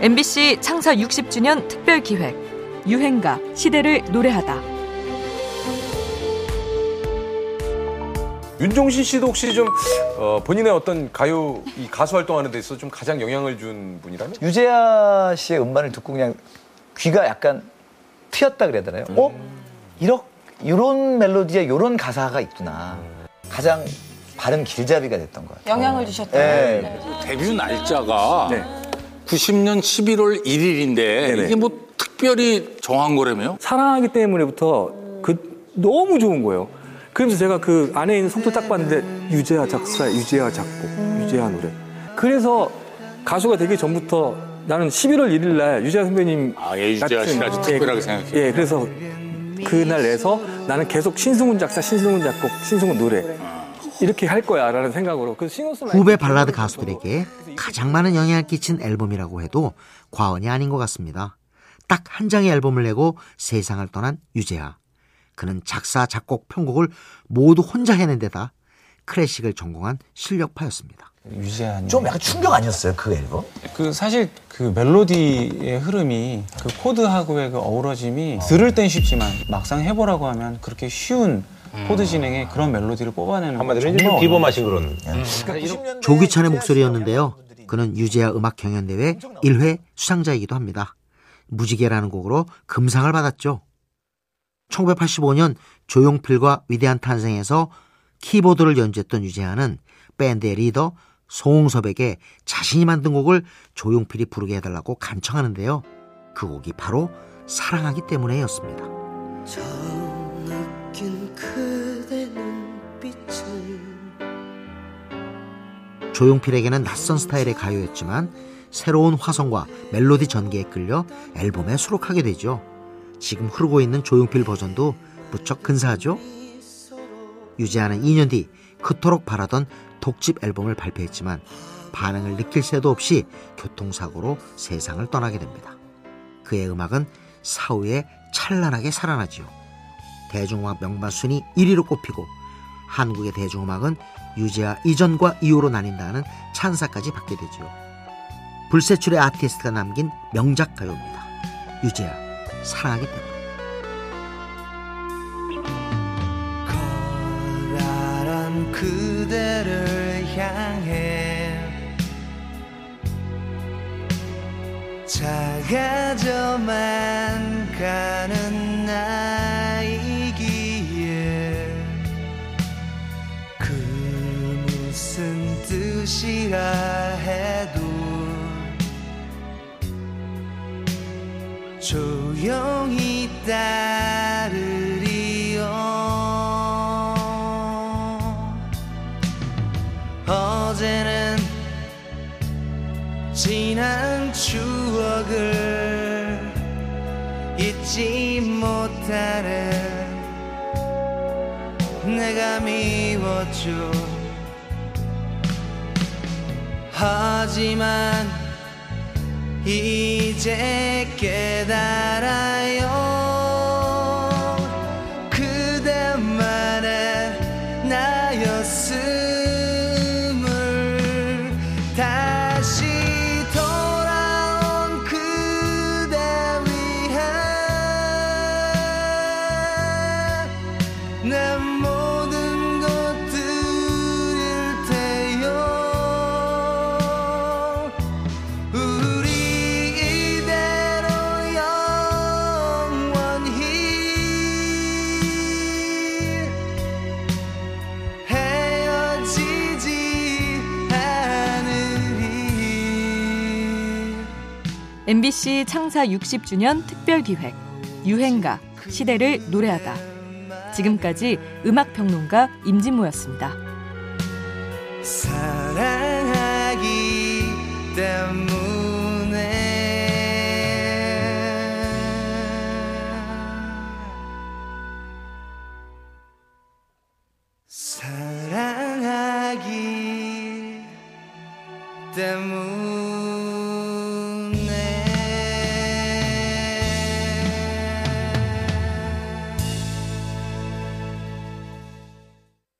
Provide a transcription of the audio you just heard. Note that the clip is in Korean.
MBC 창사 60주년 특별 기획 유행가 시대를 노래하다. 윤종신 씨도 혹시 좀 어, 본인의 어떤 가요 이 가수 활동하는 데 있어서 좀 가장 영향을 준 분이라면? 유재하 씨의 음반을 듣고 그냥 귀가 약간 트였다 그래야 되나요? 어? 이렇 이런 멜로디에 이런 가사가 있구나. 가장 발음 길잡이가 됐던 것 같아요. 영향을 주셨다. 네. 데뷔 날짜가 네. 90년 11월 1일인데 이게 뭐 특별히 정한 거라며요? 사랑하기 때문에부터 그 너무 좋은 거예요. 그러면서 제가 그 안에 있는 속도 딱 봤는데 유재하 작사, 유재하 작곡, 유재하 노래. 그래서 가수가 되기 전부터 나는 11월 1일 날 유재하 선배님 아, 예, 유재하 같은- 아주 예, 특별하게 생각해요. 예, 그래서 그날 내서 나는 계속 신승훈 작사, 신승훈 작곡, 신승훈 노래 이렇게 할 거야라는 생각으로 그 후배 발라드 가수들에게 가장 많은 영향을 끼친 앨범이라고 해도 과언이 아닌 것 같습니다. 딱 한 장의 앨범을 내고 세상을 떠난 유재하. 그는 작사, 작곡, 편곡을 모두 혼자 해낸 데다 클래식을 전공한 실력파였습니다. 유재한 좀 약간 충격 아니었어요 그 앨범? 그 사실 그 멜로디의 흐름이 그 코드하고의 그 어우러짐이 들을 땐 쉽지만 막상 해보라고 하면 그렇게 쉬운 코드 진행에 그런 멜로디를 뽑아내는 한마디로 이제 좀 비범하신 그런. 조규찬의 목소리였는데요. 그는 유재하 음악 경연대회 1회 수상자이기도 합니다. 무지개라는 곡으로 금상을 받았죠. 1985년 조용필과 위대한 탄생에서 키보드를 연주했던 유재하는 밴드의 리더 송웅섭에게 자신이 만든 곡을 조용필이 부르게 해달라고 간청하는데요. 그 곡이 바로 사랑하기 때문에였습니다. 조용필에게는 낯선 스타일의 가요였지만 새로운 화성과 멜로디 전개에 끌려 앨범에 수록하게 되죠. 지금 흐르고 있는 조용필 버전도 무척 근사하죠? 유재하는 2년 뒤 그토록 바라던 독집 앨범을 발표했지만 반응을 느낄 새도 없이 교통사고로 세상을 떠나게 됩니다. 그의 음악은 사후에 찬란하게 살아나지요. 대중음악 명반 순위 1위로 꼽히고 한국의 대중음악은 유재하 이전과 이후로 나뉜다는 찬사까지 받게 되지요. 불세출의 아티스트가 남긴 명작 가요입니다. 유재하 사랑하기 때문에. 그대를 향해 작아져만 가는 나 뜻이라 해도 조용히 따르리요. 어제는 지난 추억을 잊지 못하는 내가 미웠죠 하지만 이제 깨달아 MBC 창사 60주년 특별 기획 유행가 시대를 노래하다. 지금까지 음악 평론가 임진모였습니다. 사랑하기 때문에 사랑하기 때문에